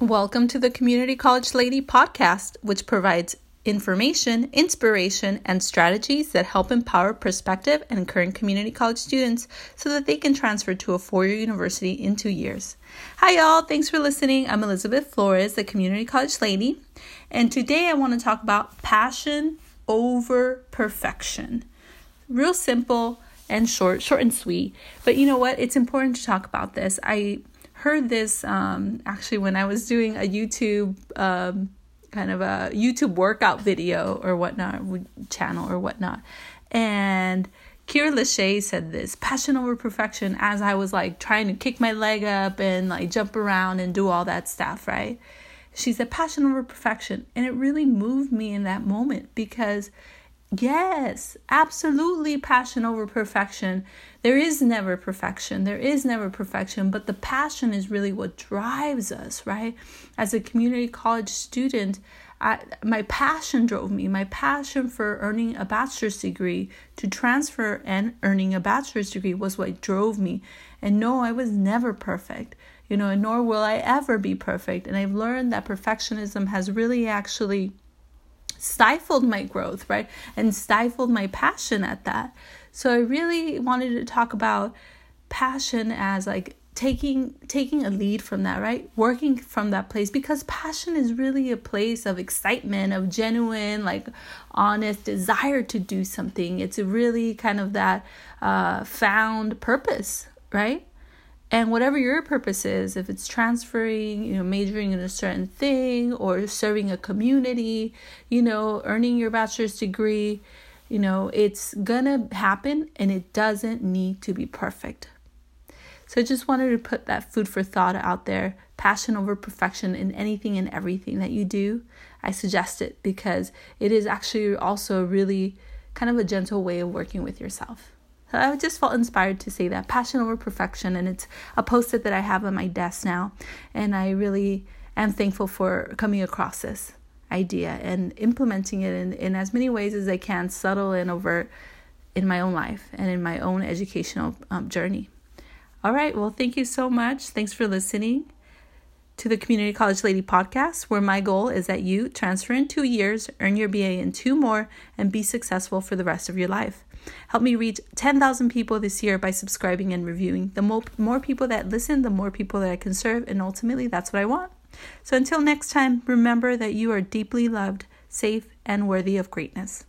Welcome to the Community College Lady podcast, which provides information, inspiration, and strategies that help empower prospective and current community college students so that they can transfer to a four year university in two years. Hi, y'all. Thanks for listening. I'm Elizabeth Flores, the Community College Lady, and today I want to talk about passion over perfection. Real simple and short, short and sweet. But you know what? It's important to talk about this. I heard this um, actually when I was doing a YouTube um, kind of a YouTube workout video or whatnot, channel or whatnot. And Kira Lachey said this passion over perfection as I was like trying to kick my leg up and like jump around and do all that stuff, right? She said passion over perfection. And it really moved me in that moment because Yes, absolutely passion over perfection. There is never perfection. There is never perfection, but the passion is really what drives us, right? As a community college student, I, my passion drove me. My passion for earning a bachelor's degree to transfer and earning a bachelor's degree was what drove me. And no, I was never perfect, you know, and nor will I ever be perfect. And I've learned that perfectionism has really actually stifled my growth, right? And stifled my passion at that. So I really wanted to talk about passion as like taking taking a lead from that right working from that place because passion is really a place of excitement of genuine like honest desire to do something it's really kind of that uh, found purpose right and whatever your purpose is, if it's transferring, you know, majoring in a certain thing or serving a community, you know, earning your bachelor's degree, you know, it's gonna happen and it doesn't need to be perfect. So I just wanted to put that food for thought out there passion over perfection in anything and everything that you do. I suggest it because it is actually also really kind of a gentle way of working with yourself. I just felt inspired to say that passion over perfection, and it's a post it that I have on my desk now, and I really am thankful for coming across this idea and implementing it in, in as many ways as I can, subtle and overt, in my own life and in my own educational um, journey. All right, well, thank you so much. Thanks for listening to the Community College Lady podcast, where my goal is that you transfer in two years, earn your BA in two more, and be successful for the rest of your life. Help me reach 10,000 people this year by subscribing and reviewing. The more, more people that listen, the more people that I can serve, and ultimately, that's what I want. So until next time, remember that you are deeply loved, safe, and worthy of greatness.